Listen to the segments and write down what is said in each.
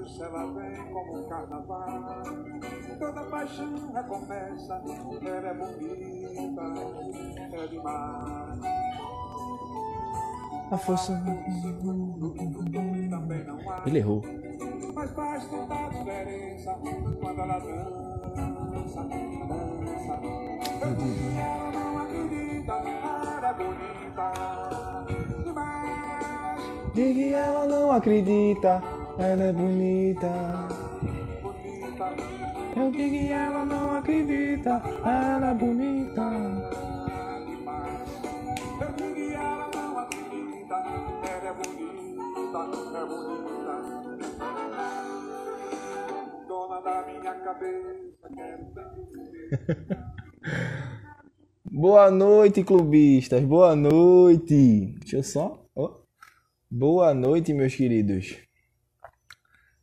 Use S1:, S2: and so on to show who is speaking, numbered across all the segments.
S1: bruxa, ela vem como um carnaval. Toda paixão recomeça, ela é bonita, é demais.
S2: A força.
S1: Também não há,
S2: Ele errou.
S1: mas faz toda a diferença quando ela dança, dança. Ela não acredita, ela é bonita demais,
S2: Diga ela não acredita, ela é bonita. Eu digo que ela não acredita, ela é bonita.
S1: Eu digo que ela não acredita, ela é bonita, é bonita. Dona da minha cabeça, quero tanto.
S2: Boa noite, clubistas. Boa noite. Deixa eu só. Boa noite, meus queridos.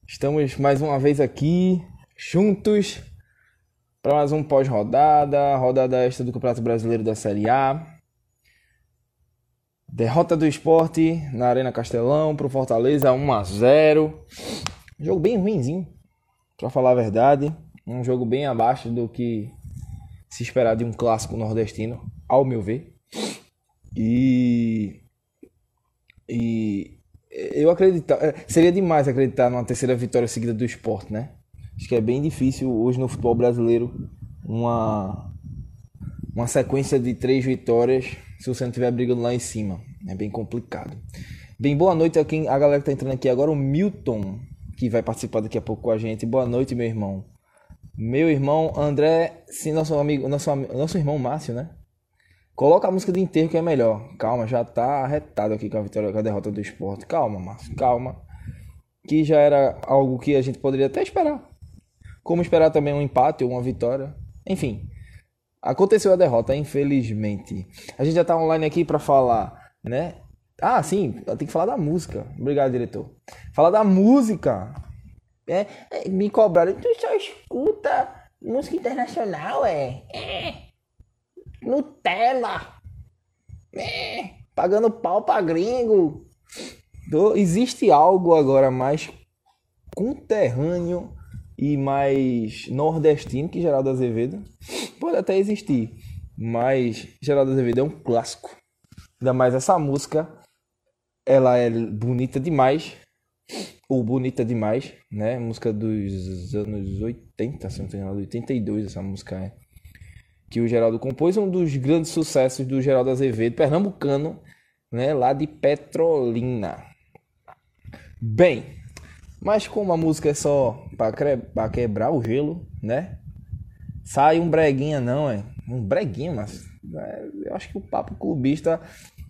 S2: Estamos mais uma vez aqui, juntos, para mais um pós-rodada. Rodada esta do Campeonato Brasileiro da Série A. Derrota do esporte na Arena Castelão pro Fortaleza 1 a 0 Jogo bem ruimzinho, para falar a verdade. Um jogo bem abaixo do que se esperar de um clássico nordestino, ao meu ver. E. E. Eu acredito. Seria demais acreditar numa terceira vitória seguida do esporte, né? Acho que é bem difícil hoje no futebol brasileiro uma. Uma sequência de três vitórias se você não estiver brigando lá em cima. É bem complicado. Bem, boa noite a, quem, a galera que tá entrando aqui agora. O Milton, que vai participar daqui a pouco com a gente. Boa noite, meu irmão. Meu irmão André, sim, nosso amigo, nosso, nosso irmão Márcio, né? Coloca a música de enterro que é melhor. Calma, já tá arretado aqui com a vitória, com a derrota do esporte. Calma, Márcio, calma. Que já era algo que a gente poderia até esperar. Como esperar também um empate ou uma vitória. Enfim, aconteceu a derrota, infelizmente. A gente já tá online aqui pra falar, né? Ah, sim, tem que falar da música. Obrigado, diretor. Falar da música. É, é, me cobraram. Tu só escuta música internacional, é? É. Nutella. É. Pagando pau pra gringo. Existe algo agora mais conterrâneo e mais nordestino que Geraldo Azevedo? Pode até existir, mas Geraldo Azevedo é um clássico. Ainda mais essa música, ela é bonita demais ou Bonita Demais, né? Música dos anos 80, se não estou enganado, 82 essa música é. Que o Geraldo compôs, um dos grandes sucessos do Geraldo Azevedo, pernambucano, né? Lá de Petrolina. Bem, mas como a música é só para quebrar o gelo, né? Sai um breguinha não, é? Um breguinha, mas é, eu acho que o papo clubista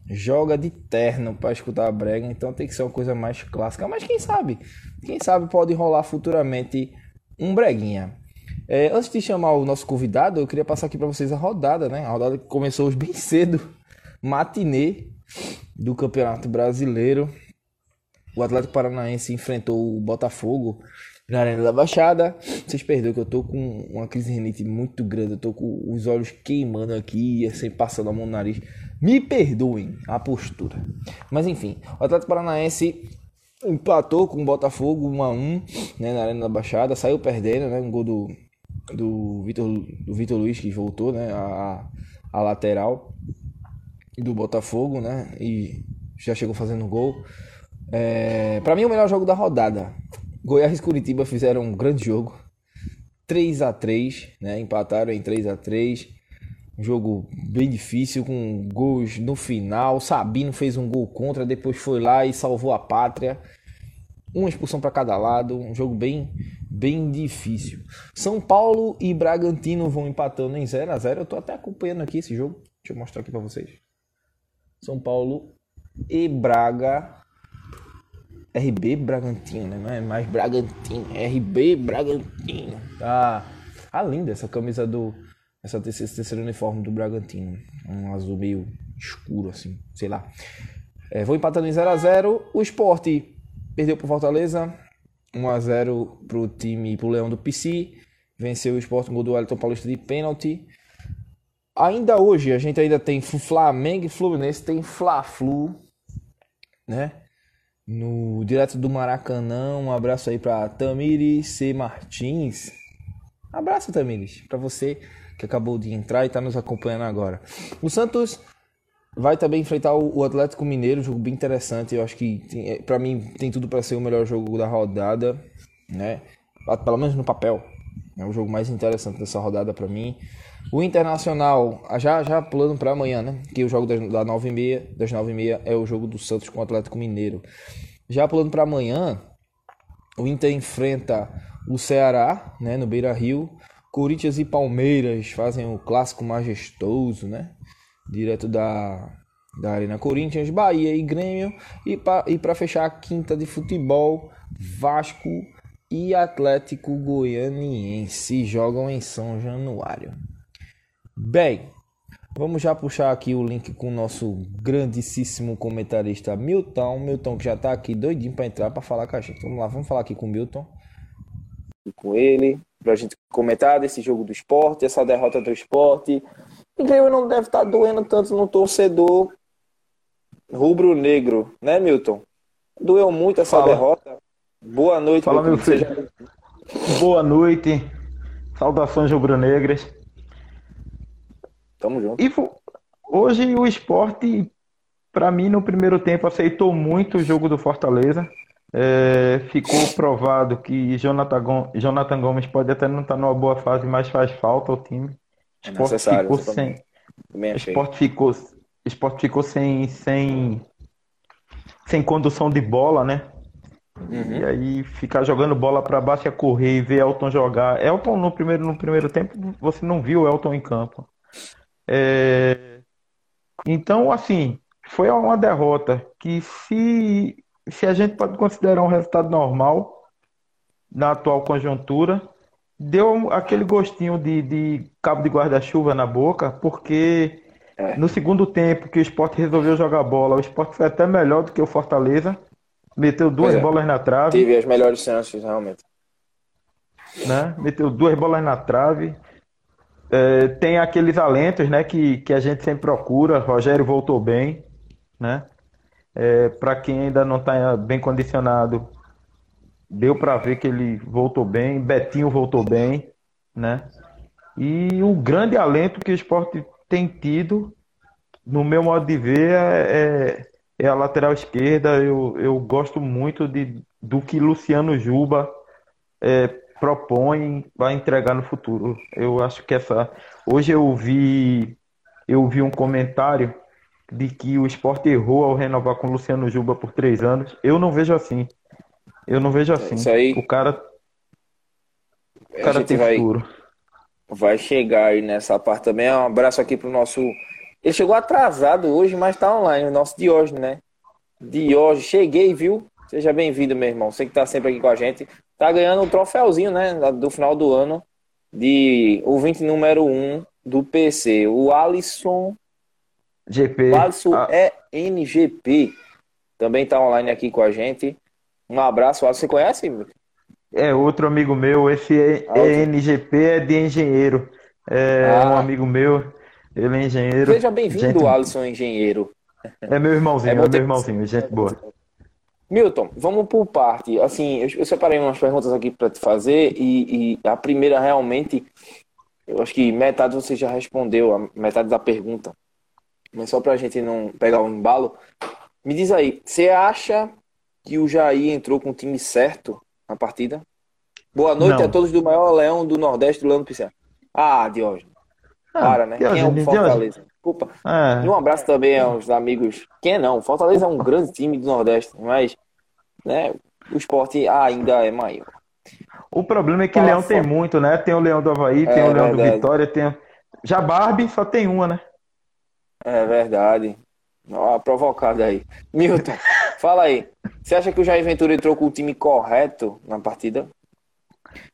S2: joga de terno para escutar a brega, então tem que ser uma coisa mais clássica. Mas quem sabe? Quem sabe pode rolar futuramente um breguinha. É, antes de chamar o nosso convidado, eu queria passar aqui para vocês a rodada, né? A rodada que começou hoje bem cedo, matinê do Campeonato Brasileiro. O Atlético Paranaense enfrentou o Botafogo na Arena da Baixada. Vocês perderam que eu tô com uma crise de rinite muito grande. Eu tô com os olhos queimando aqui, assim, passando a mão no nariz. Me perdoem a postura. Mas enfim, o Atlético Paranaense empatou com o Botafogo 1 a 1 né, na Arena da Baixada. Saiu perdendo, né? Um gol do, do Vitor do Vitor Luiz que voltou, né? A, a lateral do Botafogo, né? E já chegou fazendo gol. É, para mim, o melhor jogo da rodada. Goiás e Curitiba fizeram um grande jogo. 3 a 3 né? Empataram em 3 a 3 Um jogo bem difícil, com gols no final. Sabino fez um gol contra, depois foi lá e salvou a pátria. Uma expulsão para cada lado. Um jogo bem, bem difícil. São Paulo e Bragantino vão empatando em 0 a 0 Eu tô até acompanhando aqui esse jogo. Deixa eu mostrar aqui para vocês. São Paulo e Braga. RB Bragantino, né? Não é mais Bragantino, RB Bragantino. Tá, tá linda essa camisa do. Essa terceira, uniforme do Bragantino. Um azul meio escuro, assim, sei lá. É, vou empatando em 0x0. O esporte perdeu pro Fortaleza. 1x0 pro time, pro Leão do PC. Venceu o esporte, gol do Wellington Paulista de pênalti. Ainda hoje, a gente ainda tem Flamengo e Fluminense, tem Fla-Flu, né?
S3: no direto do Maracanã. Um abraço aí para Tamires C. Martins. Abraço, Tamires, para você que acabou de entrar e está nos acompanhando agora. O Santos vai também enfrentar o Atlético Mineiro, jogo bem interessante. Eu acho que é, para mim tem tudo para ser o melhor jogo da rodada, né? Pelo menos no papel. É o jogo mais interessante dessa rodada para mim. O Internacional, já já pulando para amanhã, né? Que o jogo das, da 9h30, das 9h30 é o jogo do Santos com o Atlético Mineiro. Já pulando para amanhã, o Inter enfrenta o Ceará, né, no Beira-Rio. Corinthians e Palmeiras fazem o clássico majestoso, né? Direto da, da Arena Corinthians, Bahia e Grêmio. E para fechar a quinta de futebol, Vasco e Atlético Goianiense jogam em São Januário. Bem, vamos já puxar aqui o link com o nosso grandíssimo comentarista Milton. Milton que já está aqui doidinho para entrar para falar com a gente. Vamos lá, vamos falar aqui com o Milton.
S2: Com ele, para a gente comentar desse jogo do esporte, essa derrota do esporte. Grêmio não deve estar tá doendo tanto no torcedor rubro-negro, né, Milton? Doeu muito essa Fala. derrota. Boa noite,
S4: Fala, meu filho. Seja... Boa noite. Saudações rubro-negras.
S2: Tamo junto.
S4: E hoje o esporte, para mim, no primeiro tempo, aceitou muito o jogo do Fortaleza. É, ficou provado que Jonathan, Jonathan Gomes pode até não estar numa boa fase, mas faz falta ao time.
S2: É necessário.
S4: Ficou sem, esporte ficou, esporte ficou sem, sem, sem condução de bola, né? Uhum. E aí ficar jogando bola para baixo e correr e ver Elton jogar. Elton no primeiro, no primeiro tempo você não viu Elton em campo. É... Então, assim, foi uma derrota que se, se a gente pode considerar um resultado normal na atual conjuntura, deu aquele gostinho de, de cabo de guarda-chuva na boca, porque é. no segundo tempo que o esporte resolveu jogar bola, o esporte foi até melhor do que o Fortaleza, meteu duas é. bolas na trave.
S2: Teve as melhores chances, realmente.
S4: Né? Meteu duas bolas na trave. É, tem aqueles alentos né, que, que a gente sempre procura. Rogério voltou bem. Né? É, Para quem ainda não está bem condicionado, deu para ver que ele voltou bem. Betinho voltou bem. Né? E o grande alento que o esporte tem tido, no meu modo de ver, é, é, é a lateral esquerda. Eu, eu gosto muito de, do que Luciano Juba é, propõe vai entregar no futuro. Eu acho que essa. Hoje eu vi eu vi um comentário de que o esporte errou ao renovar com Luciano Juba por três anos. Eu não vejo assim. Eu não vejo assim.
S2: Isso aí.
S4: O cara. O cara tem vai, futuro.
S2: Vai chegar aí nessa parte também. Um abraço aqui pro nosso. Ele chegou atrasado hoje, mas tá online. O nosso Diógenes, né? Diógenes, cheguei, viu? Seja bem-vindo, meu irmão. Você que tá sempre aqui com a gente tá ganhando um troféuzinho, né, do final do ano, de ouvinte número 1 um do PC, o Alisson
S4: GP.
S2: O Alisson ah. é NGP. Também tá online aqui com a gente. Um abraço, Alisson. Você conhece?
S4: É outro amigo meu. Esse é, ah, NGP é de engenheiro. É ah. um amigo meu. Ele é engenheiro.
S2: Seja bem-vindo, gente... Alisson Engenheiro.
S4: É meu irmãozinho, é, é meu irmãozinho, gente boa.
S2: Milton, vamos por parte. Assim, eu, eu separei umas perguntas aqui para te fazer e, e, a primeira realmente, eu acho que metade você já respondeu, a metade da pergunta. Mas só para a gente não pegar o embalo, me diz aí, você acha que o Jair entrou com o time certo na partida? Boa noite não. a todos do maior leão do Nordeste do Lando Pisciano. Ah, Diógenes. Ah, Para, né? Quem é o Fortaleza? Desculpa. É. E um abraço também aos amigos. Quem é não? Fortaleza é um grande time do Nordeste, mas né, o esporte ainda é maior.
S4: O problema é que Fala Leão tem muito, né? Tem o Leão do Havaí, é, tem o Leão verdade. do Vitória, tem. Já Barbie só tem uma, né?
S2: É verdade. Ó, provocado aí. Milton, fala aí. Você acha que o Jair Ventura entrou com o time correto na partida?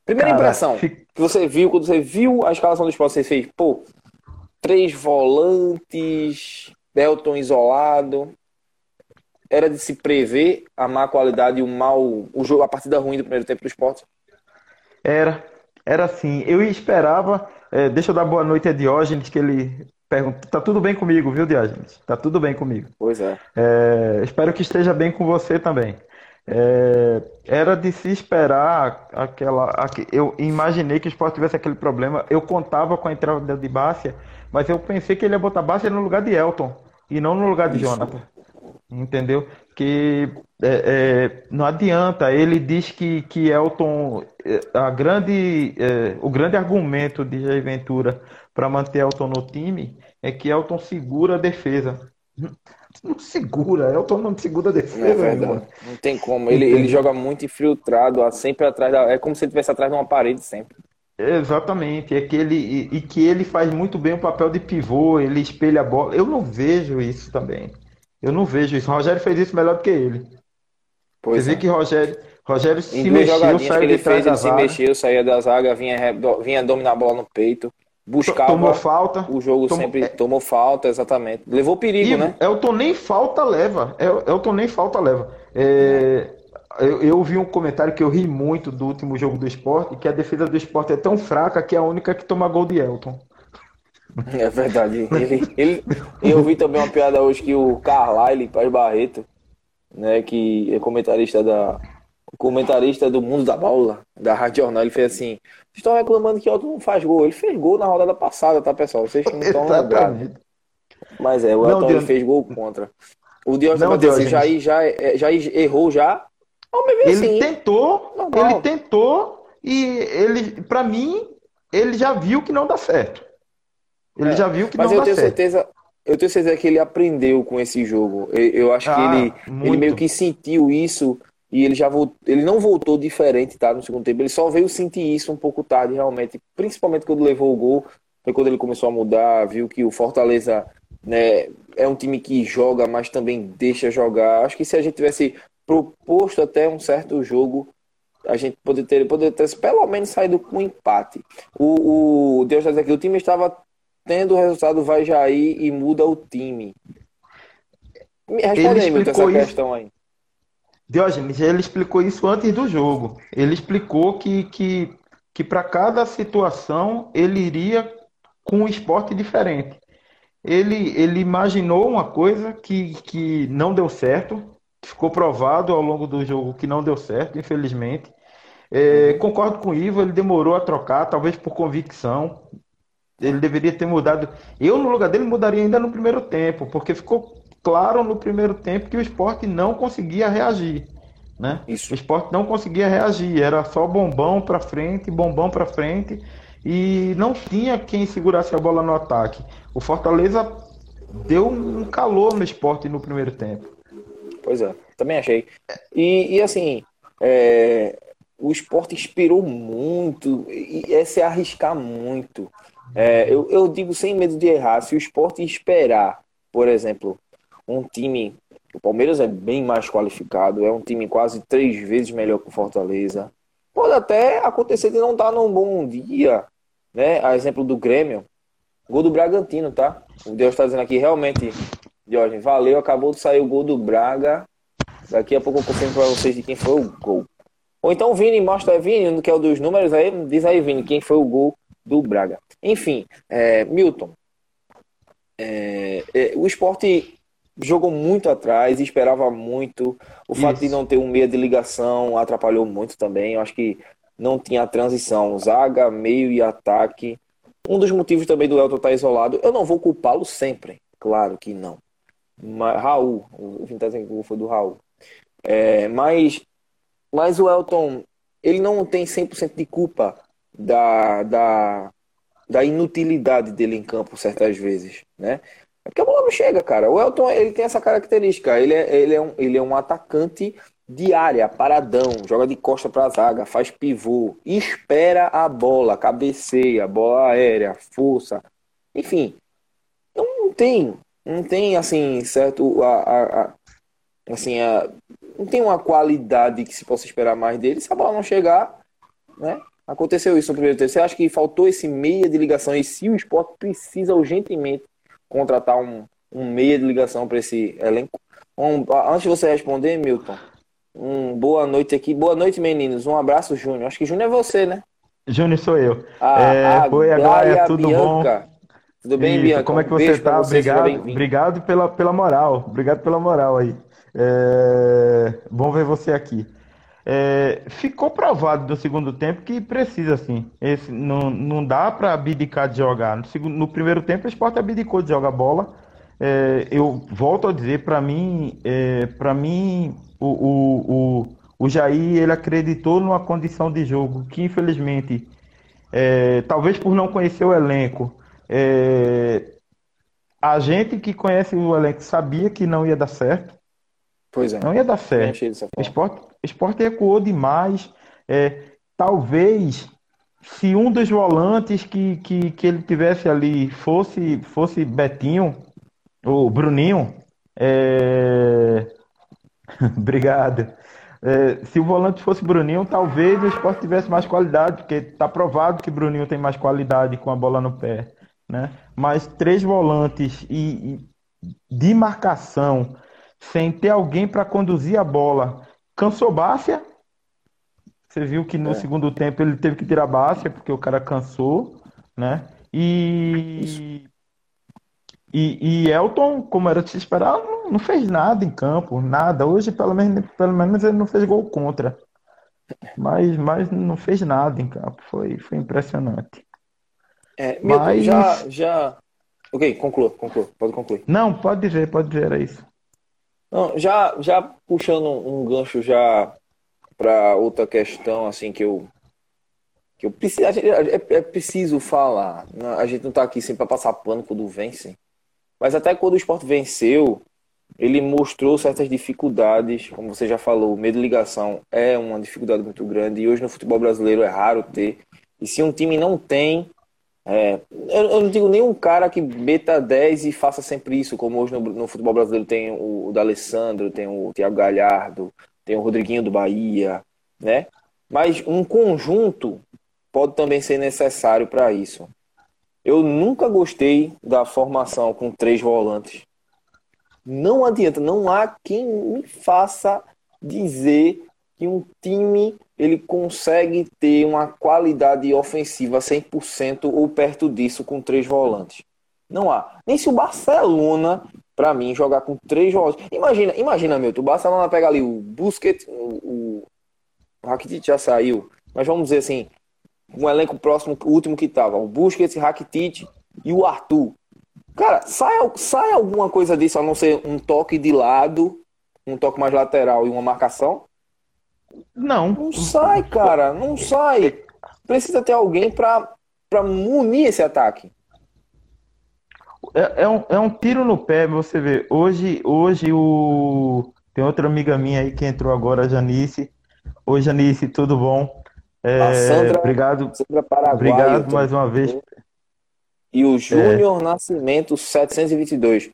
S2: Primeira Cara, impressão que você viu, quando você viu a escalação do esporte, você fez, pô, três volantes, Belton isolado. Era de se prever a má qualidade e o mal, o jogo, a partida ruim do primeiro tempo do esporte?
S4: Era, era assim. Eu esperava. É, deixa eu dar boa noite a Diógenes, que ele pergunta, tá tudo bem comigo, viu, Diógenes? Tá tudo bem comigo.
S2: Pois é.
S4: É, espero que esteja bem com você também. É, era de se esperar aquela. aque- Eu imaginei que o Sport tivesse aquele problema. Eu contava com a entrada de Bárcia, mas eu pensei que ele ia botar Bárcia no lugar de Elton e não no lugar de Jonathan. Entendeu? Que é, é, não adianta. Ele diz que, que Elton, é, a grande, é, o grande argumento de Jair Ventura para manter Elton no time é que Elton segura a defesa. Não segura, Elton não segura a
S2: É
S4: defesa
S2: verdade.
S4: nenhuma.
S2: Não tem como. Ele, ele joga muito infiltrado, sempre atrás da. É como se ele estivesse atrás de uma parede sempre.
S4: Exatamente, é que ele, e, e que ele faz muito bem o papel de pivô, ele espelha a bola. Eu não vejo isso também. Eu não vejo isso. O Rogério fez isso melhor do que ele. Quer
S2: Pois
S4: dizer
S2: é.
S4: que Rogério, Rogério se mexeu,
S2: jogadinhas que
S4: saiu
S2: ele
S4: de trás
S2: fez,
S4: da
S2: ele se
S4: zaga,
S2: mexeu, saía da zaga, vinha, vinha dominar a bola no peito, buscava
S4: tomou falta.
S2: o jogo
S4: tomou-
S2: sempre
S4: é-
S2: tomou falta, exatamente. Levou perigo,
S4: E
S2: né?
S4: Elton nem falta leva. El- Elton nem falta leva. É, eu, eu vi um comentário que eu ri muito do último jogo do esporte, que a defesa do esporte é tão fraca que é a única que toma gol de Elton.
S2: É verdade. Ele, ele, eu vi também uma piada hoje que o Carlyle Paz Barreto, né, que é comentarista da o comentarista do Mundo da Bola, da Rádio Jornal, ele fez assim: Vocês estão reclamando que Elton não faz gol. Ele fez gol na rodada passada, tá, pessoal? Vocês não estão lembrados. Mas é, o Elton ele fez gol contra. O vai dizer assim, já, já, já errou já.
S4: Ele
S2: sim.
S4: tentou,
S2: Normal.
S4: ele tentou e ele, para mim, ele já viu que não dá certo. Ele
S2: É,
S4: já viu que
S2: Mas
S4: não
S2: eu
S4: dá
S2: tenho
S4: certo.
S2: certeza, eu tenho certeza que ele aprendeu com esse jogo. Eu, eu acho que
S4: Ah,
S2: ele, ele
S4: muito.
S2: meio que sentiu isso e ele já voltou, ele não voltou diferente, tá, no segundo tempo. Ele só veio sentir isso um pouco tarde, realmente, principalmente quando levou o gol. Foi quando ele começou a mudar, viu que o Fortaleza, né, é um time que joga, mas também deixa jogar. Acho que se a gente tivesse proposto até um certo jogo, a gente poderia ter, poderia ter pelo menos saído com um empate. O, o Deus está dizendo aqui, o time estava tendo o resultado, vai Jair e muda o time. Me responde aí, Milton, essa questão aí.
S4: Diógenes, ele explicou isso antes do jogo. Ele explicou que, que, que para cada situação ele iria com um esporte diferente. Ele, ele imaginou uma coisa que, que não deu certo, ficou provado ao longo do jogo que não deu certo, infelizmente. É, concordo com o Ivo, ele demorou a trocar, talvez por convicção. Ele deveria ter mudado. Eu, no lugar dele, mudaria ainda no primeiro tempo, porque ficou claro no primeiro tempo que o esporte não conseguia reagir. Né?
S2: Isso.
S4: O esporte não conseguia reagir, era só bombão para frente, bombão para frente, e não tinha quem segurasse a bola no ataque. O Fortaleza deu um calor no esporte no primeiro tempo.
S2: Pois é, também achei. E, e assim, é, o esporte inspirou muito, e é se arriscar muito. É, eu, eu digo sem medo de errar, se o esporte esperar, por exemplo, um time. O Palmeiras é bem mais qualificado, é um time quase três vezes melhor que o Fortaleza. Pode até acontecer de não estar num bom dia, né? A exemplo do Grêmio, gol do Bragantino, tá? O Deus está dizendo aqui, realmente, Diógenes, valeu, acabou de sair o gol do Braga. Daqui a pouco eu confirmo para vocês de quem foi o gol. Ou então, Vini, mostra, Vini, que é o dos números aí, diz aí, Vini, quem foi o gol do Braga. Enfim, é, Milton, é, é, o esporte jogou muito atrás, esperava muito. O fato de
S4: Isso.
S2: não ter um meia de ligação atrapalhou muito também. Eu acho que não tinha transição, zaga, meio e ataque. Um dos motivos também do Elton estar isolado, eu não vou culpá-lo sempre, claro que não. Mas, Raul, o Vini tá dizendo que o gol foi do Raul. É, mas, mas o Elton, ele não tem 100% de culpa da, da, da inutilidade dele em campo certas vezes, né? É porque a bola não chega, cara. O Elton, ele tem essa característica. Ele é, ele é, um, ele é um atacante de área, paradão, joga de costa para a zaga, faz pivô, espera a bola, cabeceia, bola aérea, força. Enfim, não tem, não tem assim, certo, a, a- a- assim, a, não tem uma qualidade que se possa esperar mais dele. Se a bola não chegar, né? Aconteceu isso no primeiro tempo. Você acha que faltou esse meia de ligação? E se o esporte precisa urgentemente contratar um, um meia de ligação para esse elenco? Um- antes de você responder, Milton, um, boa noite aqui. Boa noite, meninos. Um abraço, Júnior. Acho que Júnior é você, né?
S4: Júnior sou eu.
S2: A,
S4: É,
S2: a
S4: foi agora, é tudo bom?
S2: Bianca. Tudo bem,
S4: Isso,
S2: Bianca?
S4: como é que
S2: Um
S4: você tá?
S2: seja
S4: Obrigado, obrigado pela, pela moral. Obrigado pela moral aí. É, bom ver você aqui. É, ficou provado do segundo tempo que precisa, assim. Esse, não, não dá para abdicar de jogar. No, segundo, no primeiro tempo, o Sport abdicou de jogar bola. É, eu volto a dizer, para mim, é, para mim, o, o, o, o Jair ele acreditou numa condição de jogo que, infelizmente, é, talvez por não conhecer o elenco, é, a gente que conhece o elenco sabia que não ia dar certo.
S2: Pois é.
S4: Não ia dar certo.
S2: dessa
S4: O esporte, esporte recuou demais. É, talvez se um dos volantes que, que, que ele tivesse ali fosse, fosse Betinho, ou Bruninho, é... obrigado. É, se o volante fosse Bruninho, talvez o esporte tivesse mais qualidade, porque está provado que Bruninho tem mais qualidade com a bola no pé, né? Mas três volantes e, e de marcação, sem ter alguém para conduzir a bola, cansou Bárcia. Você viu que no
S2: É.
S4: segundo tempo ele teve que tirar Bárcia porque o cara cansou, né? E e, e Elton, como era de se esperar, não, não fez nada em campo, nada. Hoje, pelo menos, pelo menos ele não fez gol contra. Mas, mas não fez nada em campo. Foi, foi impressionante.
S2: É,
S4: Mas-
S2: já, já. Ok, conclua, conclua, pode concluir.
S4: Não, pode dizer, pode dizer, era isso.
S2: Não, já, já puxando um gancho já para outra questão, assim, que eu que eu preciso, é, é preciso falar. né? A gente não tá aqui sempre para passar pano quando vence, mas até quando o Sport venceu, ele mostrou certas dificuldades, como você já falou, o medo de ligação é uma dificuldade muito grande e hoje no futebol brasileiro é raro ter. E se um time não tem, é, eu, eu não digo nenhum cara que meta 10 e faça sempre isso, como hoje no, no futebol brasileiro tem o, o D'Alessandro, tem o Thiago Galhardo, tem o Rodriguinho do Bahia, né? Mas um conjunto pode também ser necessário para isso. Eu nunca gostei da formação com três volantes. Não adianta, não há quem me faça dizer que um time ele consegue ter uma qualidade ofensiva 100% ou perto disso com três volantes. Não há. Nem se o Barcelona, para mim, jogar com três volantes. Imagina, imagina, meu, o Barcelona pega ali o Busquets, o, o Rakitic já saiu, mas vamos dizer assim, um elenco próximo, o último que tava, o Busquets, Rakitic e o Arthur. Cara, sai, sai alguma coisa disso a não ser um toque de lado, um toque mais lateral e uma marcação?
S4: Não,
S2: Não sai, cara, não sai. Precisa ter alguém pra, pra munir esse ataque.
S4: é, é um, é um tiro no pé, você vê. Hoje, hoje o tem outra amiga minha aí que entrou agora, a Janice. Oi, Janice, tudo bom? É,
S2: A Sandra-
S4: obrigado,
S2: Sandra Paraguai,
S4: obrigado mais uma vez.
S2: E o Júnior Nascimento 722.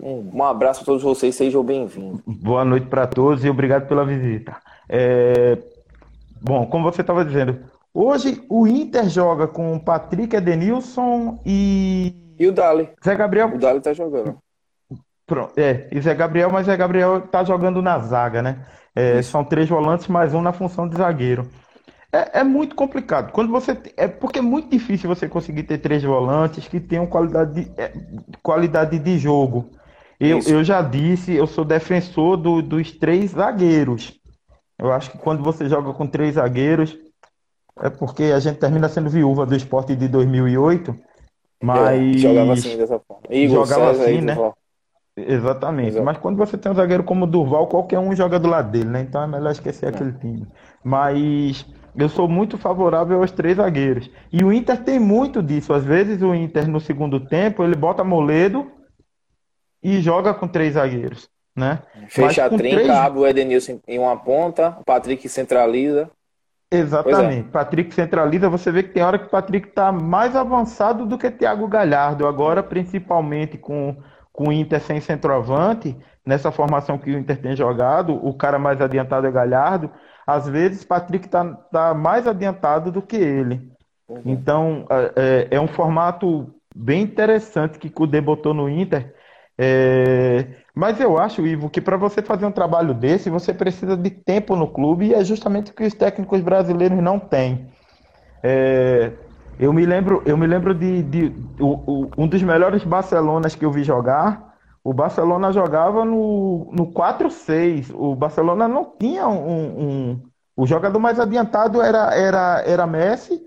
S2: Um, um abraço a todos vocês, sejam bem-vindos.
S4: Boa noite para todos e obrigado pela visita. É, Bom, como você estava dizendo, hoje o Inter joga com Patrick Edenilson e
S2: E o Dali?
S4: Zé Gabriel.
S2: O Dali tá jogando.
S4: Pronto, é, e Zé Gabriel, mas Zé Gabriel tá jogando na zaga, né? É, são três volantes mais um na função de zagueiro. É, é muito complicado. Quando você é porque é muito difícil você conseguir ter três volantes que tenham qualidade de, é, qualidade de jogo. Eu,
S2: Isso.
S4: eu já disse, eu sou defensor do- dos três zagueiros. Eu acho que quando você joga com três zagueiros é porque a gente termina sendo viúva do esporte de 2008, mas
S2: É, Jogava assim dessa forma. Igor,
S4: Jogava
S2: César
S4: assim, né? Exatamente.
S2: Exato.
S4: Mas quando você tem um zagueiro como o Durval, qualquer um joga do lado dele, né? Então é melhor esquecer aquele time. Mas eu sou muito favorável aos três zagueiros. E o Inter tem muito disso. Às vezes o Inter no segundo tempo ele bota Moledo e joga com três zagueiros, né?
S2: Fecha a trinca,
S4: três-
S2: abre o Edenilson em uma ponta, o Patrick centraliza.
S4: Exatamente. Patrick centraliza, você vê que tem hora que o Patrick está mais avançado do que Thiago Galhardo. Agora, principalmente com, com o Inter sem centroavante, nessa formação que o Inter tem jogado, o cara mais adiantado é Galhardo. Às vezes, Patrick está tá mais adiantado do que ele. Então, é, é um formato bem interessante que o Cudê botou no Inter. É, mas eu acho, Ivo, que para você fazer um trabalho desse, você precisa de tempo no clube e é justamente o que os técnicos brasileiros não têm. É, Eu me lembro, eu me lembro de, de o, o, um dos melhores Barcelonas que eu vi jogar. O Barcelona jogava no, no 4-6. O Barcelona não tinha um, um, O jogador mais adiantado era, era, era Messi,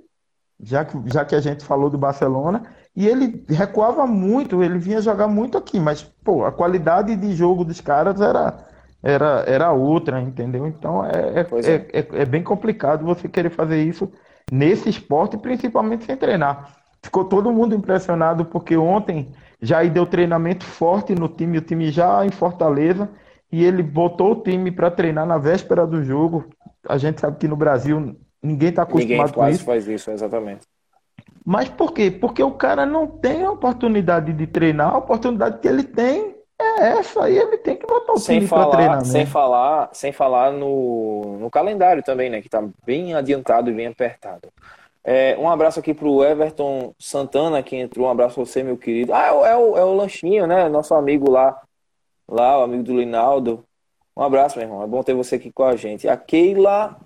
S4: já que, já que a gente falou do Barcelona. E ele recuava muito, ele vinha jogar muito aqui, mas pô, a qualidade de jogo dos caras era, era, era outra, entendeu? Então é, é, é. é, é, é bem complicado você querer fazer isso nesse esporte, principalmente sem treinar. Ficou todo mundo impressionado porque ontem já deu treinamento forte no time, o time já em Fortaleza, e ele botou o time para treinar na véspera do jogo. A gente sabe que no Brasil ninguém está acostumado ninguém com isso.
S2: faz isso, exatamente.
S4: Mas por quê? Porque o cara não tem a oportunidade de treinar, a oportunidade que ele tem é essa, e ele tem que botar o sem time para treinar.
S2: Sem falar, sem falar no, no calendário também, né? Que está bem adiantado e bem apertado. É, um abraço aqui para o Everton Santana, que entrou. Um abraço a você, meu querido. Ah, é o, é o, é o Lanchinho, né? Nosso amigo lá, lá, o amigo do Linaldo. Um abraço, meu irmão. É bom ter você aqui com a gente. A Keila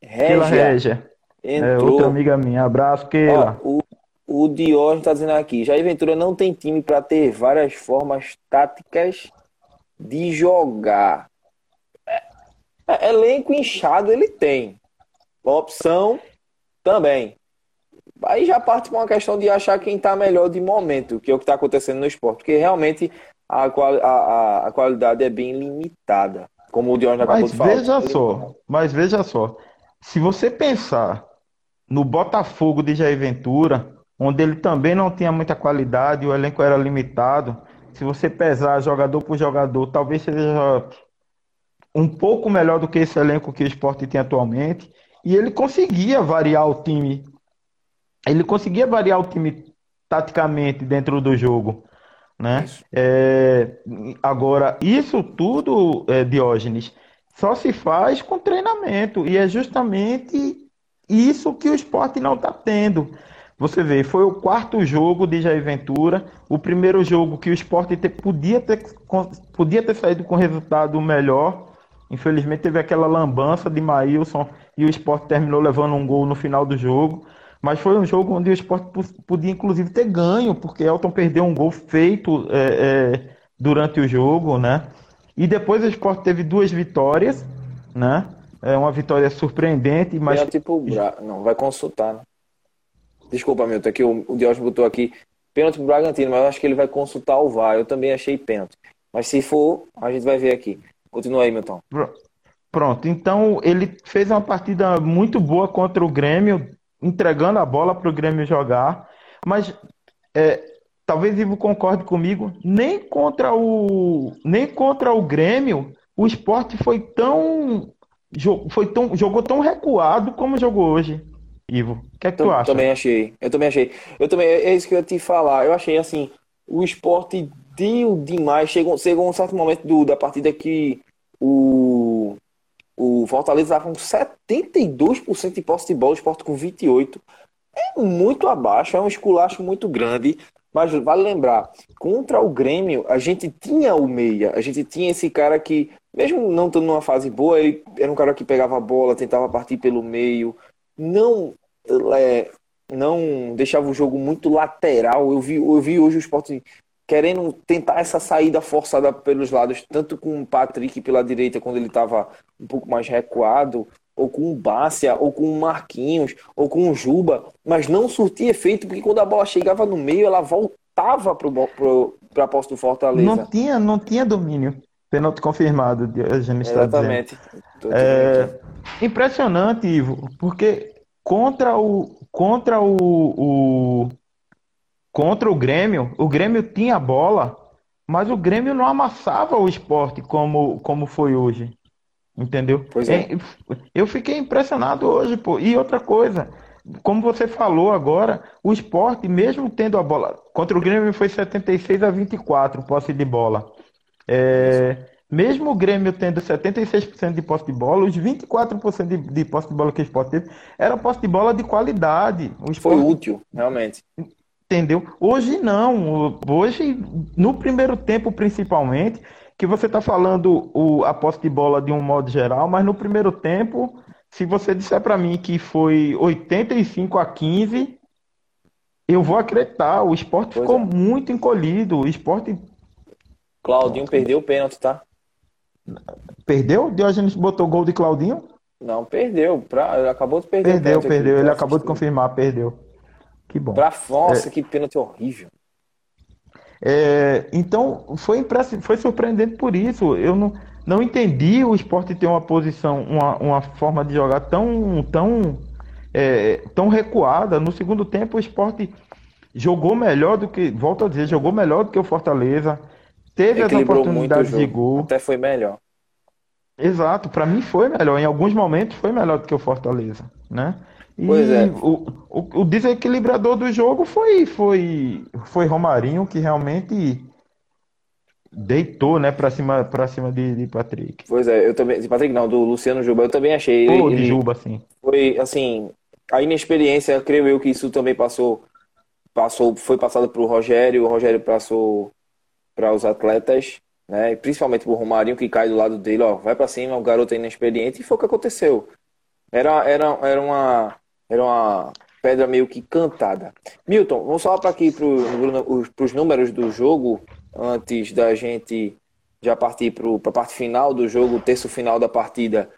S4: Regia. Keila Regia. Entrou. É outra amiga minha. Abraço, Keila.
S2: Ó, o, o Diógenes está dizendo aqui. Jair Ventura não tem time para ter várias formas táticas de jogar. É, é, elenco inchado ele tem. Opção também. Aí já parte para uma questão de achar quem está melhor de momento, que é o que está acontecendo no esporte, porque realmente a, a, a, qualidade é bem limitada, como o Diógenes acabou de
S4: falar. Veja só, mas veja só, se você pensar no Botafogo de Jair Ventura, onde ele também não tinha muita qualidade, o elenco era limitado, se você pesar jogador por jogador, talvez seja um pouco melhor do que esse elenco que o esporte tem atualmente. E ele conseguia variar o time. Ele conseguia variar o time taticamente dentro do jogo. Né? É, agora, isso tudo, é, Diógenes, só se faz com treinamento. E é justamente isso que o esporte não está tendo. Você vê, foi o quarto jogo de Jair Ventura, o primeiro jogo que o esporte te, podia, ter, podia ter saído com resultado melhor. Infelizmente teve aquela lambança de Maílson e o esporte terminou levando um gol no final do jogo. Mas foi um jogo onde o esporte podia, inclusive, ter ganho, porque Elton perdeu um gol feito é, é, durante o jogo, né? E depois o esporte teve duas vitórias, né? É uma vitória surpreendente, mas. É
S2: tipo, não, vai consultar, né? Desculpa, Milton, aqui o, o Diógenes botou aqui pênalti pro Bragantino, mas eu acho que ele vai consultar o VAR. Eu também achei pênalti. Mas se for, a gente vai ver aqui. Continua aí, Milton.
S4: Pronto, então ele fez uma partida muito boa contra o Grêmio, entregando a bola para o Grêmio jogar, mas é, talvez Ivo concorde comigo, nem contra o nem contra o Grêmio o esporte foi tão, foi tão jogou tão recuado como jogou hoje. Ivo, o que é que tu acha?
S2: Também achei, eu também achei. Eu também, é isso que eu ia te falar. Eu achei assim, o esporte deu demais. Chegou, chegou um certo momento do, da partida que o o Fortaleza estava com 72% de posse de bola, o Sport com 28%. É muito abaixo, é um esculacho muito grande. Mas vale lembrar, contra o Grêmio, a gente tinha o meia, a gente tinha esse cara que, mesmo não estando numa fase boa, ele era um cara que pegava a bola, tentava partir pelo meio, não é, não deixava o jogo muito lateral. Eu vi, eu vi hoje o esporte querendo tentar essa saída forçada pelos lados, tanto com o Patrick pela direita, quando ele estava um pouco mais recuado, ou com o Bácia, ou com o Marquinhos, ou com o Juba, mas não surtia efeito, porque quando a bola chegava no meio, ela voltava para a posse do Fortaleza.
S4: Não tinha, não tinha domínio. Pênalti confirmado, Diogenes está Exatamente. É, impressionante, Ivo, porque contra o, contra o, o contra o Grêmio, o Grêmio tinha bola, mas o Grêmio não amassava o esporte como, como foi hoje. Entendeu?
S2: Pois é.
S4: Eu fiquei impressionado hoje, pô. E outra coisa, como você falou agora, o esporte, mesmo tendo a bola. Contra o Grêmio foi 76 a 24 posse de bola. É, mesmo o Grêmio tendo 76% de posse de bola, os 24% de, de posse de bola que o esporte teve era posse de bola de qualidade. O
S2: esporte... Foi útil, realmente.
S4: Entendeu? Hoje não. Hoje, no primeiro tempo principalmente, que você está falando o, a posse de bola de um modo geral, mas no primeiro tempo, se você disser para mim que foi 85 a 15, eu vou acreditar. O esporte
S2: Pois
S4: ficou
S2: é.
S4: muito encolhido. O esporte
S2: Claudinho perdeu o pênalti, tá?
S4: perdeu. Diogenes botou gol de Claudinho.
S2: Não, perdeu. Pra... Acabou de perder o
S4: Perdeu,
S2: pênalti
S4: perdeu. Ele acabou de confirmar, perdeu. Que bom.
S2: Pra... Nossa, que pênalti horrível.
S4: É, então, foi, foi surpreendente por isso. Eu não, não entendi o esporte ter uma posição, uma, uma forma de jogar tão, tão, é, tão recuada. No segundo tempo, o esporte jogou melhor do que, volto a dizer, jogou melhor do que o Fortaleza. Teve as
S2: Equilibrou o
S4: oportunidades de gol.
S2: Até foi melhor.
S4: Exato, para mim foi melhor. Em alguns momentos foi melhor do que o Fortaleza, né? E
S2: Pois é.
S4: o, o, o desequilibrador do jogo foi, foi, foi Romarinho, que realmente deitou, né, para cima, para cima de, de Patrick.
S2: Pois é, eu também. de Patrick, não, do Luciano Juba, eu também achei. Ele,
S4: Ou de
S2: ele
S4: Juba, assim.
S2: foi assim. A inexperiência, creio eu que isso também passou. Passou, foi passado para o Rogério, o Rogério passou para os atletas, né? Principalmente para o Romarinho que cai do lado dele, ó, vai para cima, o garoto é inexperiente, e foi o que aconteceu. Era, era, era uma, era uma pedra meio que cantada. Milton, vamos falar para aqui para os números do jogo antes da gente já partir para a parte final do jogo, terço final da partida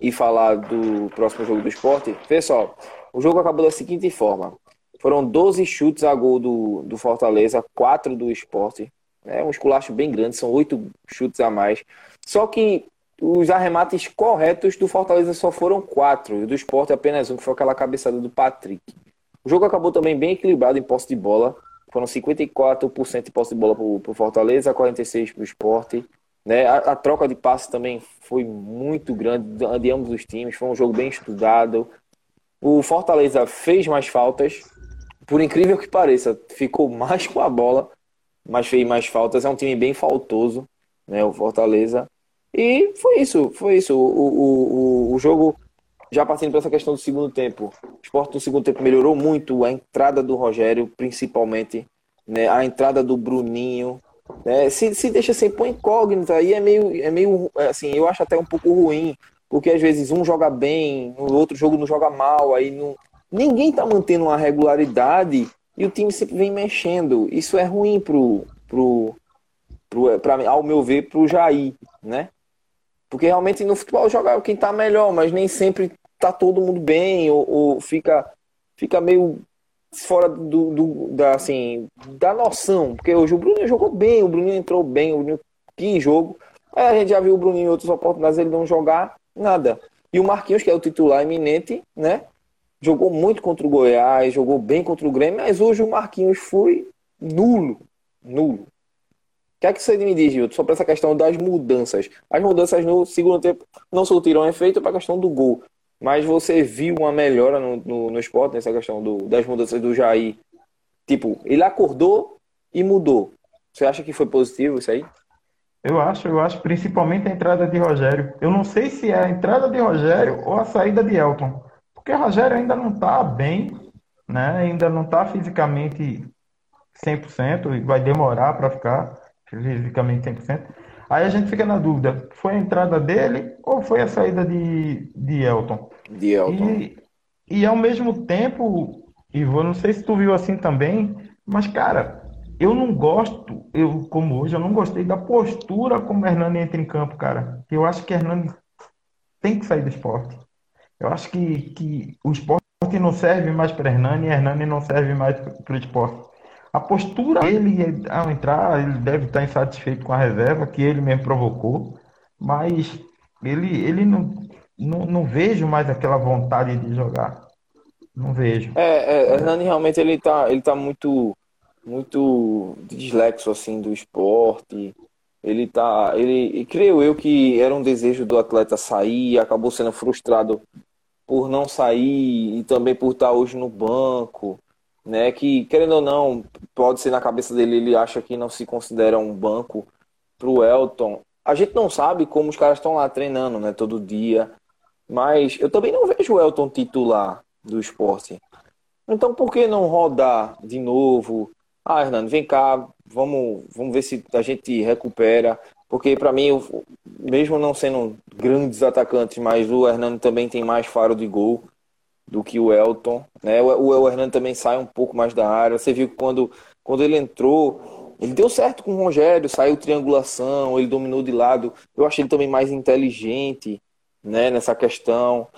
S2: e falar do próximo jogo do esporte. Pessoal, o jogo acabou da seguinte forma: foram 12 chutes a gol do, do Fortaleza, 4 do esporte. É um esculacho bem grande, são 8 chutes a mais. Só que os arremates corretos do Fortaleza só foram 4, e do esporte apenas um, que foi aquela cabeçada do Patrick. O jogo acabou também bem equilibrado em posse de bola. Foram 54% de posse de bola para o Fortaleza, 46% para o esporte. Né? A, a troca de passe também foi muito grande de, de ambos os times. Foi um jogo bem estudado. O Fortaleza fez mais faltas. Por incrível que pareça, ficou mais com a bola, mas fez mais faltas. É um time bem faltoso, né? O Fortaleza. E foi isso, foi isso. O, o, o, o jogo, já partindo para essa questão do segundo tempo, o esporte no segundo tempo melhorou muito a entrada do Rogério, principalmente, né? A entrada do Bruninho. Né? Se, se deixa sem pôr incógnita, aí é meio, é meio assim, eu acho até um pouco ruim, porque às vezes um joga bem, no outro jogo não joga mal, aí não, ninguém tá mantendo uma regularidade e o time sempre vem mexendo. Isso é ruim pro, pro, pro pra, ao meu ver, pro Jair, né? Porque realmente no futebol joga quem tá melhor, mas nem sempre tá todo mundo bem, ou, ou fica, fica meio fora do, do, da, assim, da noção. Porque hoje o Bruninho jogou bem, o Bruninho entrou bem, o Bruninho que jogo. Aí a gente já viu o Bruninho em outras oportunidades ele não jogar nada. E o Marquinhos, que é o titular eminente, né? Jogou muito contra o Goiás, jogou bem contra o Grêmio, mas hoje o Marquinhos foi nulo. Nulo. O que é que você me diz, Gilton, sobre essa questão das mudanças? As mudanças no segundo tempo não surtiram efeito para a questão do gol. Mas você viu uma melhora no, no, no esporte nessa questão do, das mudanças do Jair? Tipo, ele acordou e mudou. Você acha que foi positivo isso aí?
S4: Eu acho, eu acho principalmente a entrada de Rogério. Eu não sei se é a entrada de Rogério ou a saída de Elton. Porque Rogério ainda não está bem, né? Ainda não está fisicamente 100% e vai demorar para ficar fisicamente 100%. Aí a gente fica na dúvida, foi a entrada dele ou foi a saída de, de Elton?
S2: De Elton.
S4: E, e ao mesmo tempo, Ivo, não sei se tu viu assim também, mas cara, eu não gosto, eu como hoje, eu não gostei da postura como o Hernani entra em campo, cara. Eu acho que Hernani tem que sair do esporte. Eu acho que, que o esporte não serve mais para Hernani e Hernani não serve mais para o esporte. A postura dele ao entrar, ele deve estar insatisfeito com a reserva que ele mesmo provocou, mas ele, ele não, não, não vejo mais aquela vontade de jogar. Não vejo.
S2: É, é Hernani realmente ele tá, ele tá muito, muito dislexo assim do esporte. Ele tá, ele, creio eu que era um desejo do atleta sair, acabou sendo frustrado por não sair e também por estar hoje no banco, né? Que querendo ou não, pode ser na cabeça dele, ele acha que não se considera um banco pro Elton. A gente não sabe como os caras estão lá treinando, né, todo dia. Mas eu também não vejo o Elton titular do esporte. Então por que não rodar de novo? Ah, Hernando, vem cá, vamos, vamos ver se a gente recupera. Porque para mim, eu, mesmo não sendo grandes atacantes, mas o Hernando também tem mais faro de gol. Do que o Elton. Né? O, o, o Hernani também sai um pouco mais da área. Você viu que quando, quando ele entrou, ele deu certo com o Rogério, saiu triangulação, ele dominou de lado. Eu achei ele também mais inteligente né, nessa questão.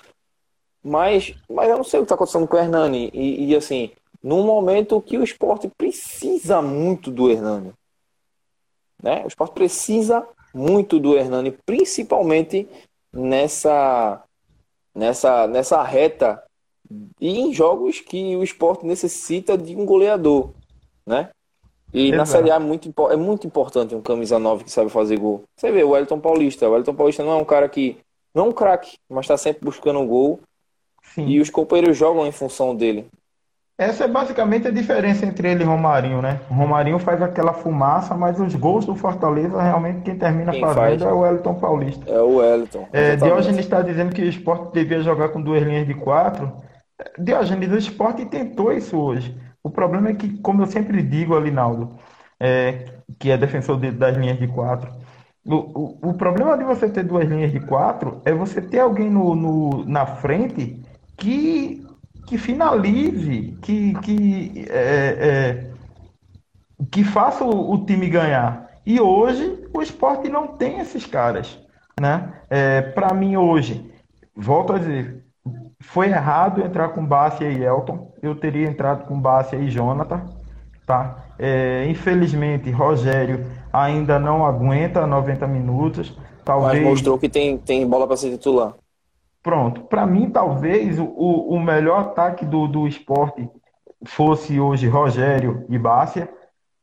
S2: Mas, mas eu não sei o que está acontecendo com o Hernani. E, e, assim, num momento que o esporte precisa muito do Hernani. Né? O esporte precisa muito do Hernani, principalmente nessa, nessa, nessa reta e em jogos que o esporte necessita de um goleador. Né? E Exato. na Série A é muito, é muito importante um camisa 9 que sabe fazer gol. Você vê o Wellington Paulista. O Wellington Paulista não é um cara que. Não é um craque, mas está sempre buscando um gol. Sim. E os companheiros jogam em função dele.
S4: Essa é basicamente a diferença entre ele e Romarinho, né? O Romarinho faz aquela fumaça, mas os gols do Fortaleza, realmente quem termina quem fazendo faz? é o Wellington Paulista.
S2: É o Wellington.
S4: É, Diógenes está dizendo que o esporte devia jogar com duas linhas de quatro. Diógenes, o esporte tentou isso hoje. O problema é que, como eu sempre digo, Alinaldo, é, que é defensor de, das linhas de quatro, o, o, o, problema de você ter duas linhas de quatro é você ter alguém no, no na frente que que finalize, que, que, é, é, que faça o, o, time ganhar. E hoje o esporte não tem esses caras. Né? É, Para mim, hoje, volto a dizer, foi errado entrar com Bárcia e Elton. Eu teria entrado com Bárcia e Jonathan. Tá? É, infelizmente, Rogério ainda não aguenta 90 minutos. Talvez...
S2: Mas mostrou que tem, tem bola para ser titular.
S4: Pronto. Para mim, talvez o, o melhor ataque do, do esporte fosse hoje Rogério e Bárcia.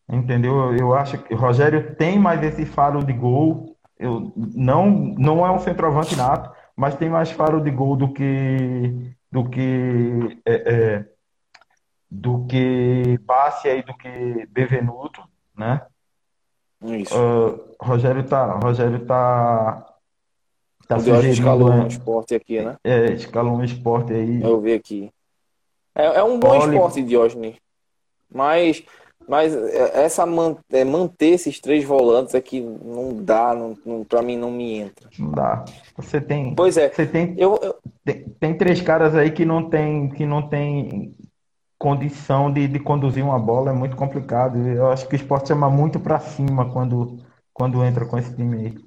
S4: Entendeu? Eu acho que o Rogério tem mais esse faro de gol. Eu, não, não é um centroavante nato, mas tem mais faro de gol do que do que é, é, do que Bárcia e do que Bevenuto, né?
S2: Isso.
S4: Uh, Rogério tá Rogério tá
S2: Tá o escalou um esporte aqui, né?
S4: É, escalou um esporte aí.
S2: Eu vi aqui. É, é um bom Olha... esporte, Diógenes. Mas, mas essa man, é, manter esses três volantes aqui não dá, não, não, pra mim não me entra.
S4: Não dá. Você tem.
S2: Pois é.
S4: Você tem,
S2: eu, eu...
S4: tem, tem três caras aí que não tem, que não tem condição de, de conduzir uma bola, é muito complicado. Eu acho que o esporte chama muito para cima quando, quando entra com esse time aí.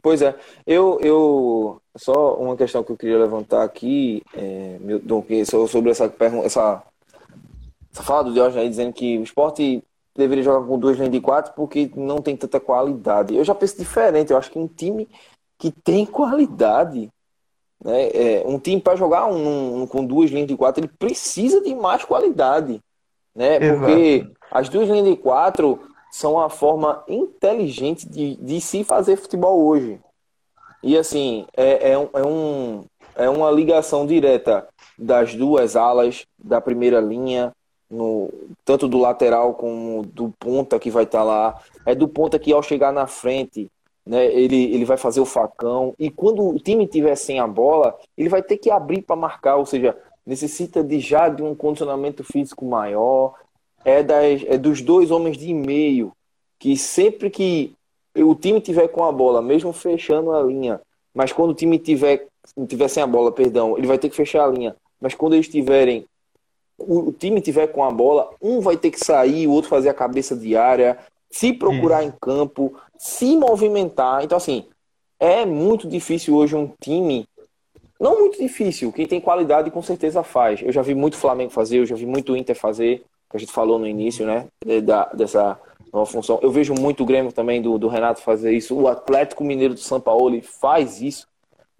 S2: Pois é, eu, eu só uma questão que eu queria levantar aqui, é, sobre essa pergunta, essa, essa fala do Diógenes aí dizendo que o esporte deveria jogar com duas linhas de quatro porque não tem tanta qualidade. Eu já penso diferente, eu acho que um time que tem qualidade, né, é, um time para jogar um, um, com duas linhas de quatro, ele precisa de mais qualidade, né? Porque as duas linhas de quatro são a forma inteligente de, de se fazer futebol hoje. E assim, é, é, um, é, um, é uma ligação direta das duas alas, da primeira linha, no, tanto do lateral como do ponta que vai estar tá lá. É do ponta que ao chegar na frente, né, ele, ele vai fazer o facão. E quando o time tiver sem a bola, ele vai ter que abrir para marcar, ou seja, necessita de já de um condicionamento físico maior, é, das, é dos dois homens de meio, que sempre que o time tiver com a bola, mesmo fechando a linha, mas quando o time tiver, tiver sem a bola, perdão, ele vai ter que fechar a linha. Mas quando eles tiverem, o time tiver com a bola, um vai ter que sair, o outro fazer a cabeça de área, se procurar Isso. em campo, se movimentar. Então, assim, é muito difícil hoje um time. Não muito difícil, quem tem qualidade com certeza faz. Eu já vi muito Flamengo fazer, eu já vi muito Inter fazer que a gente falou no início, né? Da, dessa nova função. Eu vejo muito o Grêmio também do, do Renato fazer isso. O Atlético Mineiro do São Paulo faz isso,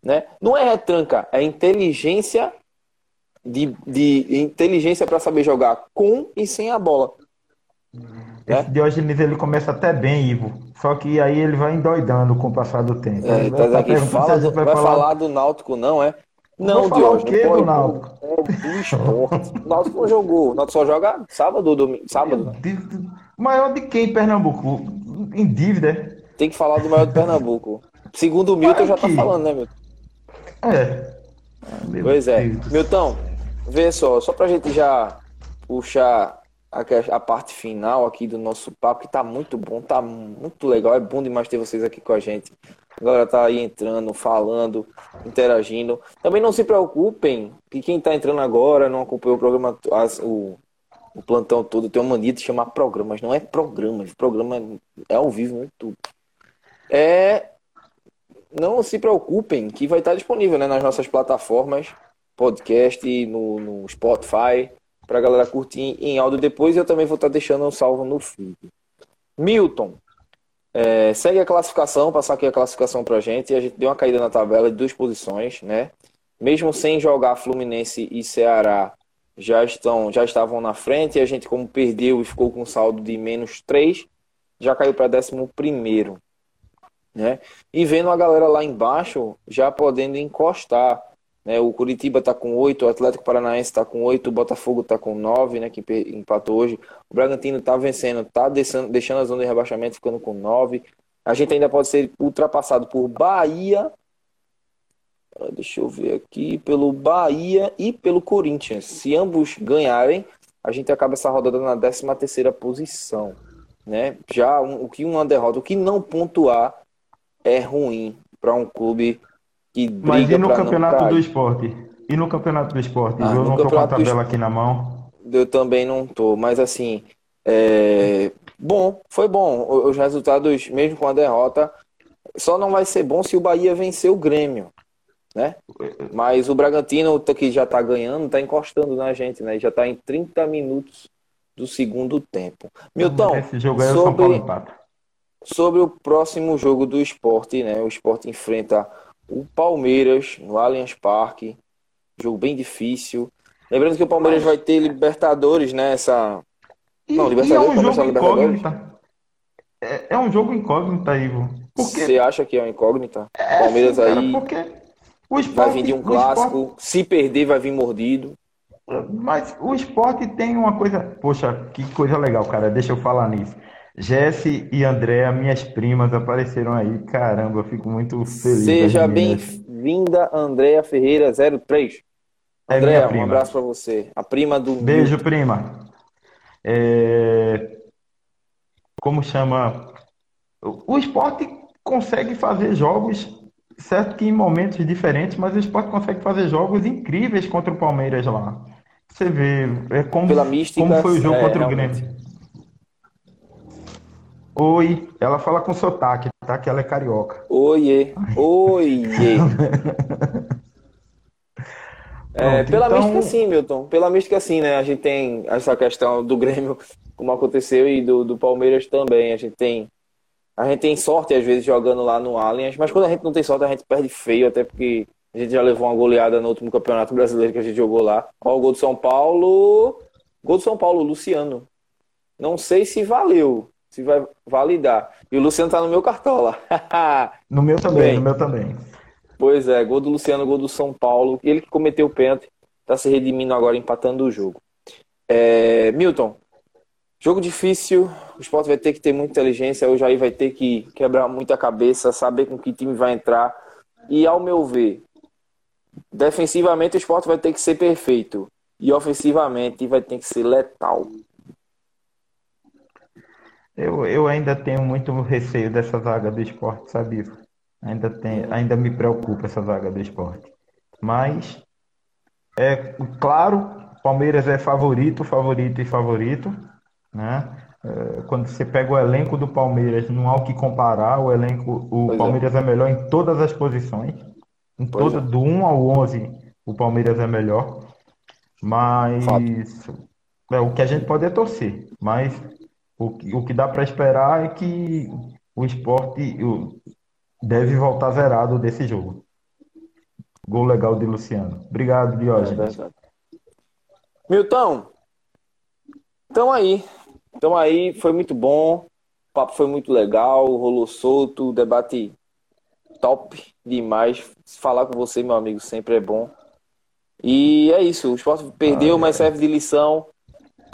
S2: né? Não é retranca, é inteligência de, de inteligência para saber jogar com e sem a bola.
S4: Esse né? Diógenes ele começa até bem, Ivo. Só que aí ele vai endoidando com o passar do tempo.
S2: É, tá aqui, fala, vai, vai falar... falar do Náutico, não é? Não,
S4: Diogo. O do Náutico?
S2: É esporte. O Náutico não jogou. O Náutico só joga sábado ou domingo. Sábado.
S4: Maior de quem, Pernambuco? Em dívida?
S2: Tem que falar do maior de Pernambuco. Segundo o Milton, já tá falando, né, Milton?
S4: É.
S2: Ah, pois é. Deus. Milton, vê só, só pra gente já puxar a, a parte final aqui do nosso papo, que tá muito bom, tá muito legal. É bom demais ter vocês aqui com a gente. A galera tá aí entrando, falando, interagindo. Também não se preocupem que quem tá entrando agora não acompanhou o programa, as, o, o plantão todo, tem uma mania de chamar programas. Não é programas, programa é ao vivo no YouTube. É. Não se preocupem que vai estar disponível né, nas nossas plataformas, podcast, no, no Spotify, para a galera curtir em áudio depois. Eu também vou estar deixando um salvo no feed. Milton, é, segue a classificação, passar aqui a classificação para a gente. A gente deu uma caída na tabela de duas posições, né? Mesmo sem jogar Fluminense e Ceará, já estão já estavam na frente. E a gente, como perdeu e ficou com um saldo de menos 3, já caiu para 11 primeiro. Né? E vendo a galera lá embaixo já podendo encostar. Né? O Curitiba está com 8, o Atlético Paranaense está com 8, o Botafogo está com 9, né? que empatou hoje. O Bragantino está vencendo, está deixando, a zona de rebaixamento, ficando com 9. A gente ainda pode ser ultrapassado por Bahia. Deixa eu ver aqui. Pelo Bahia e pelo Corinthians. Se ambos ganharem, a gente acaba essa rodada na 13 terceira posição. Né? Já um, o que uma derrota, o que não pontuar é ruim para um clube que briga
S4: Mas e no campeonato do esporte? E no campeonato do esporte? Ah, eu não tô com a tabela aqui na mão.
S2: Eu também não tô, mas assim, é... bom, foi bom. Os resultados, mesmo com a derrota, só não vai ser bom se o Bahia vencer o Grêmio, né? Mas o Bragantino, que já tá ganhando, tá encostando na gente, né? Já tá em 30 minutos do segundo tempo. Milton,
S4: Esse jogo é sobre... São Paulo empata
S2: sobre o próximo jogo do esporte, né? O esporte enfrenta o Palmeiras no Allianz Parque. Jogo bem difícil. Lembrando que o Palmeiras vai ter Libertadores, né? Essa...
S4: E, Não, Libertadores, é um jogo incógnita. É, é, um jogo incógnita, Ivo.
S2: Você acha que é uma incógnita? É, Palmeiras sim, cara, aí
S4: porque
S2: o esporte, vai vir de um clássico. Esporte... Se perder, vai vir mordido.
S4: Mas o esporte tem uma coisa. Poxa, que coisa legal, cara. Deixa eu falar nisso. Jesse e Andréa, minhas primas, apareceram aí. Caramba, eu fico muito feliz.
S2: Seja bem-vinda, Andréa Ferreira 03. É Andréa, um abraço para você. A prima do.
S4: Beijo, prima. É... Como chama? O esporte consegue fazer jogos, certo que em momentos diferentes, mas o esporte consegue fazer jogos incríveis contra o Palmeiras lá. Você vê, é como,
S2: mística,
S4: como foi o jogo é, contra realmente. o Grêmio. Oi, ela fala com sotaque, tá? Que ela é carioca.
S2: Oiê, oiê. é, pela então... mística sim, Milton. Pela mística sim, né? A gente tem essa questão do Grêmio, como aconteceu, e do, do Palmeiras também. A gente tem a gente tem sorte às vezes jogando lá no Allianz, mas quando a gente não tem sorte a gente perde feio, até porque a gente já levou uma goleada no último campeonato brasileiro que a gente jogou lá. Ó, o gol do São Paulo. Gol do São Paulo, Luciano. Não sei se valeu, se vai validar. E o Luciano tá no meu cartola.
S4: no meu também, Bem, no meu também.
S2: Pois é, gol do Luciano, gol do São Paulo. Ele que cometeu o pênalti, tá se redimindo agora, empatando o jogo. É, Milton, jogo difícil. O esporte vai ter que ter muita inteligência. O Jair vai ter que quebrar muita cabeça, saber com que time vai entrar. E ao meu ver, defensivamente o esporte vai ter que ser perfeito. E ofensivamente vai ter que ser letal.
S4: Eu, eu ainda tenho muito receio dessa zaga do esporte, sabe? Ainda, tem, ainda me preocupa essa zaga do esporte. Mas, é claro, Palmeiras é favorito, favorito e favorito. Né? É, quando você pega o elenco do Palmeiras, não há o que comparar. O elenco, o pois é. Palmeiras é. é. melhor em todas as posições. Em toda, é. do 1 ao 11, o Palmeiras é melhor. Mas é, o que a gente pode é torcer. Mas o que, o que dá para esperar é que o esporte deve voltar zerado desse jogo. Gol legal de Luciano. Obrigado, Diógenes. É
S2: Milton, então aí. Então aí, foi muito bom. O papo foi muito legal, rolou solto, debate top demais. Falar com você, meu amigo, sempre é bom. E é isso. O esporte perdeu, ah, mas serve de lição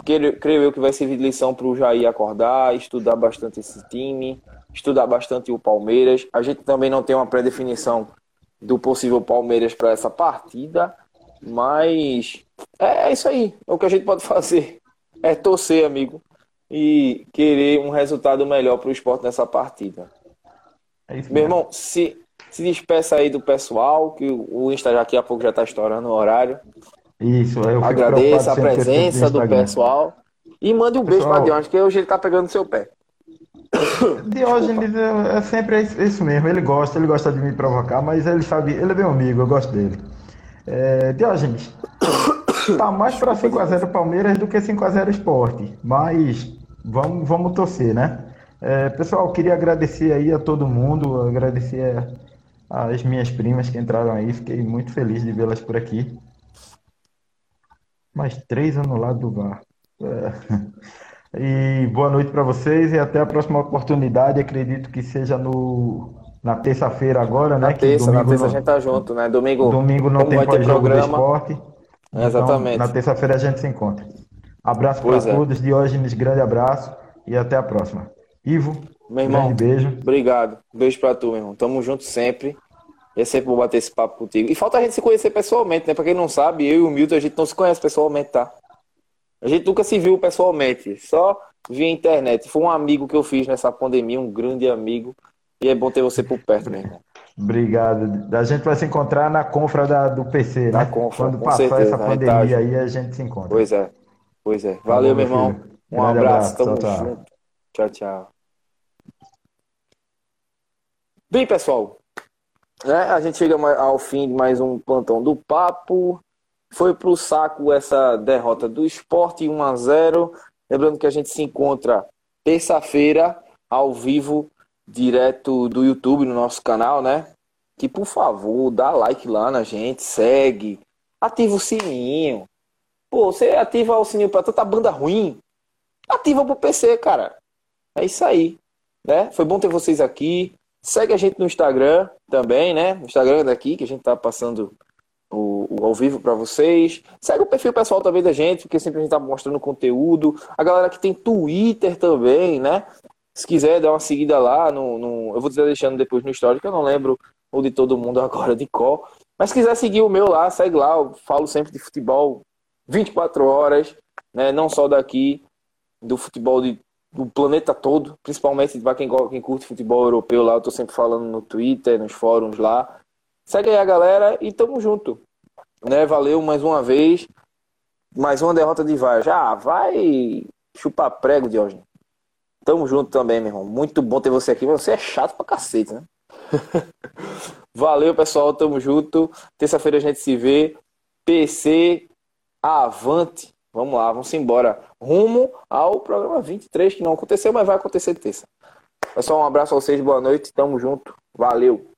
S2: creio eu que vai servir de lição para o Jair acordar, estudar bastante esse time, estudar bastante o Palmeiras. A gente também não tem uma pré-definição do possível Palmeiras para essa partida, mas é, é, isso aí, é o que a gente pode fazer. é torcer, amigo, e querer um resultado melhor para o esporte nessa partida.
S4: É isso
S2: Meu irmão, se, se despeça aí do pessoal, que o Insta já daqui a pouco já está estourando o horário.
S4: Isso, eu fico
S2: Agradeça a presença do
S4: Instagram.
S2: pessoal. E mande um beijo
S4: Pessoal.
S2: para Diógenes, que hoje ele tá pegando seu pé.
S4: Diógenes é, é sempre isso isso mesmo, ele gosta, ele gosta de me provocar, mas ele sabe, ele é meu amigo, eu gosto dele. É, Diógenes, tá mais para 5x0 Palmeiras do que 5x0 Esporte, mas vamos, vamos torcer, né? É, pessoal, queria agradecer aí a todo mundo, agradecer a- as minhas primas que entraram aí, fiquei muito feliz de vê-las por aqui. Mais três anulados do VAR. É. E boa noite para vocês e até a próxima oportunidade. Acredito que seja no, na terça-feira agora,
S2: Na
S4: né? Que
S2: terça, na
S4: domingo
S2: terça a
S4: não,
S2: gente tá junto, né? Domingo,
S4: domingo não tem
S2: vai ter
S4: pós-jogo do esporte.
S2: É, exatamente.
S4: Então, na terça-feira a gente se encontra. Abraço para
S2: é.
S4: todos, Diógenes, grande abraço e até a próxima. Ivo,
S2: Meu irmão,
S4: grande beijo.
S2: obrigado. Beijo pra tu, meu irmão. Tamo junto sempre. É sempre bom bater esse papo contigo. E falta a gente se conhecer pessoalmente, né? Pra quem não sabe, eu e o Milton, a gente não se conhece pessoalmente, tá? A gente nunca se viu pessoalmente, só via internet. Foi um amigo que eu fiz nessa pandemia, um grande amigo. E é bom ter você por perto, meu irmão.
S4: Obrigado. A gente vai se encontrar na confra da- do PC,
S2: Na
S4: né?
S2: confra,
S4: Quando passar
S2: certeza,
S4: essa
S2: na
S4: pandemia aí, a gente se encontra.
S2: Pois é. Pois é. Valeu, meu irmão.
S4: filho.
S2: Um
S4: Grande
S2: abraço.
S4: abraço.
S2: Tamo
S4: tchau.
S2: junto. Tchau, tchau. Bem, pessoal, né, a gente chega ao fim de mais um plantão do papo. Foi pro saco essa derrota do esporte 1 a 0 Lembrando que a gente se encontra terça-feira ao vivo, direto do YouTube no nosso canal, né? Que por favor, dá like lá na gente, segue, ativa o sininho. Pô, você ativa o sininho pra tanta banda ruim, ativa pro PC, cara. É isso aí, né? Foi bom ter vocês aqui. Segue a gente no Instagram também, né? No Instagram daqui, que a gente tá passando o, o ao vivo para vocês. Segue o perfil pessoal também da gente, porque sempre a gente tá mostrando conteúdo. A galera que tem Twitter também, né? Se quiser dar uma seguida lá, no, no- eu vou dizer deixando depois no histórico, eu não lembro o de todo mundo agora de cor. Mas se quiser seguir o meu lá, segue lá. Eu falo sempre de futebol 24 horas, né? Não só daqui, do futebol de, do planeta todo, principalmente para quem, quem curte futebol europeu lá. Eu tô sempre falando no Twitter, nos fóruns lá. Segue aí a galera e tamo junto. Né? Valeu mais uma vez. Mais uma derrota de VAR. Já vai chupar prego, Diógenes. Tamo junto também, meu irmão. Muito bom ter você aqui. Você é chato pra cacete, né? Valeu, pessoal. Tamo junto. Terça-feira a gente se vê. PC avante. Vamos lá, vamos embora. Rumo ao programa 23, que não aconteceu, mas vai acontecer terça. Pessoal, um abraço a vocês. Boa noite. Tamo junto. Valeu.